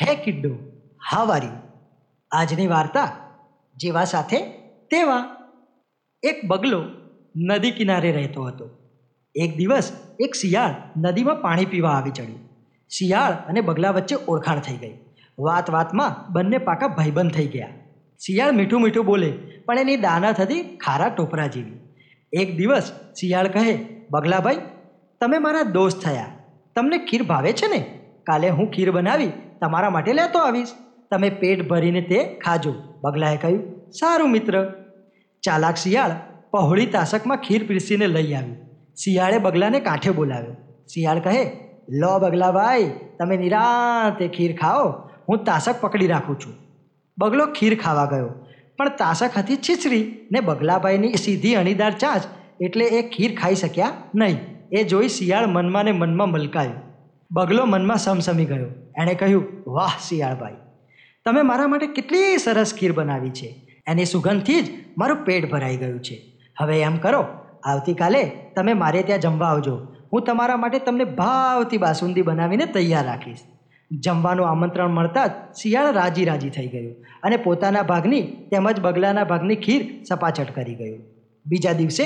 હે કિડ્ડો, હા વારી. આજની વાર્તા જેવા સાથે તેવા. એક બગલો નદી કિનારે રહેતો હતો. એક દિવસ એક શિયાળ નદીમાં પાણી પીવા આવી ચડ્યું. શિયાળ અને બગલા વચ્ચે ઓળખાણ થઈ ગઈ. વાત વાતમાં બંને પાકા ભાઈબંધ થઈ ગયા. શિયાળ મીઠું મીઠું બોલે, પણ એની દાના થતી ખારા ટોપરા જેવી. એક દિવસ શિયાળ કહે, બગલાભાઈ, તમે મારા દોસ્ત થયા. તમને ખીર ભાવે છે ને? કાલે હું ખીર બનાવી તમારા માટે લેતો આવીશ. તમે પેટ ભરીને તે ખાજો. બગલાએ કહ્યું, સારું મિત્ર. ચાલાક શિયાળ પહોળી તાસકમાં ખીર પીરસીને લઈ આવ્યું. શિયાળે બગલાને કાંઠે બોલાવ્યો. શિયાળ કહે, લો બગલાભાઈ તમે નિરાંતે ખીર ખાઓ. હું તાસક પકડી રાખું છું. બગલો ખીર ખાવા ગયો. પણ તાસક હતી છીછરી ને બગલાભાઈની સીધી અણીદાર ચાંચ એટલે એ ખીર ખાઈ શક્યા નહીં. એ જોઈ શિયાળ મનમાં ને મનમાં મલકાયું. બગલો મનમાં સમસમી ગયો. એણે કહ્યું, વાહ, શિયાળભાઈ, તમે મારા માટે કેટલી સરસ ખીર બનાવી છે. એની સુગંધથી જ મારું પેટ ભરાઈ ગયું છે. હવે એમ કરો, આવતીકાલે તમે મારે ત્યાં જમવા આવજો. હું તમારા માટે તમને ભાવથી બાસુંદી બનાવીને તૈયાર રાખીશ. જમવાનું આમંત્રણ મળતા જ શિયાળ રાજી રાજી થઈ ગયું અને પોતાના ભાગની તેમજ બગલાના ભાગની ખીર સપાચટ કરી ગયું. બીજા દિવસે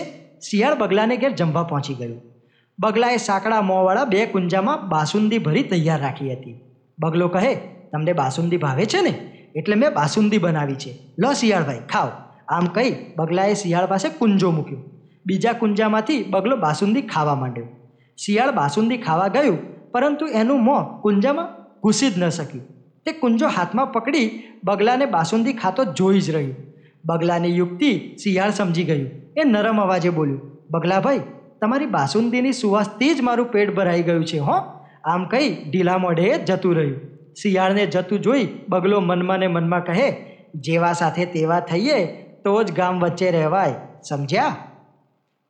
શિયાળ બગલાને ઘેર જમવા પહોંચી ગયું. બગલાએ સાંકડા મોંવાળા બે કુંજામાં બાસુંદી ભરી તૈયાર રાખી હતી. બગલો કહે, તમને બાસુંદી ભાવે છે ને? એટલે મેં બાસુંદી બનાવી છે. લો શિયાળભાઈ, ખાઓ. આમ કહી બગલાએ શિયાળ પાસે કુંજો મૂક્યો. બીજા કુંજામાંથી બગલો બાસુંદી ખાવા માંડ્યો. શિયાળ બાસુંદી ખાવા ગયું, પરંતુ એનું મોં કુંજામાં ઘૂસી જ ન શક્યું. તે કુંજો હાથમાં પકડી બગલાને બાસુંદી ખાતો જોઈ જ રહ્યું. બગલાની યુક્તિ શિયાળ સમજી ગયું. એ નરમ અવાજે બોલ્યું, બગલાભાઈ તમારી બાસુંદીની સુવાસથી જ મારું પેટ ભરાઈ ગયું છે, હો. આમ કહી ઢીલા મોઢે જતું રહ્યું. શિયાળને જતું જોઈ બગલો મનમાં ને મનમાં કહે, જેવા સાથે તેવા થઈએ તો જ ગામ વચ્ચે રહેવાય. સમજ્યા?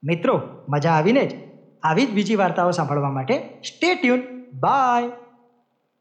મિત્રો, મજા આવીને જ. આવી જ બીજી વાર્તાઓ સાંભળવા માટે સ્ટે ટ્યુન બાય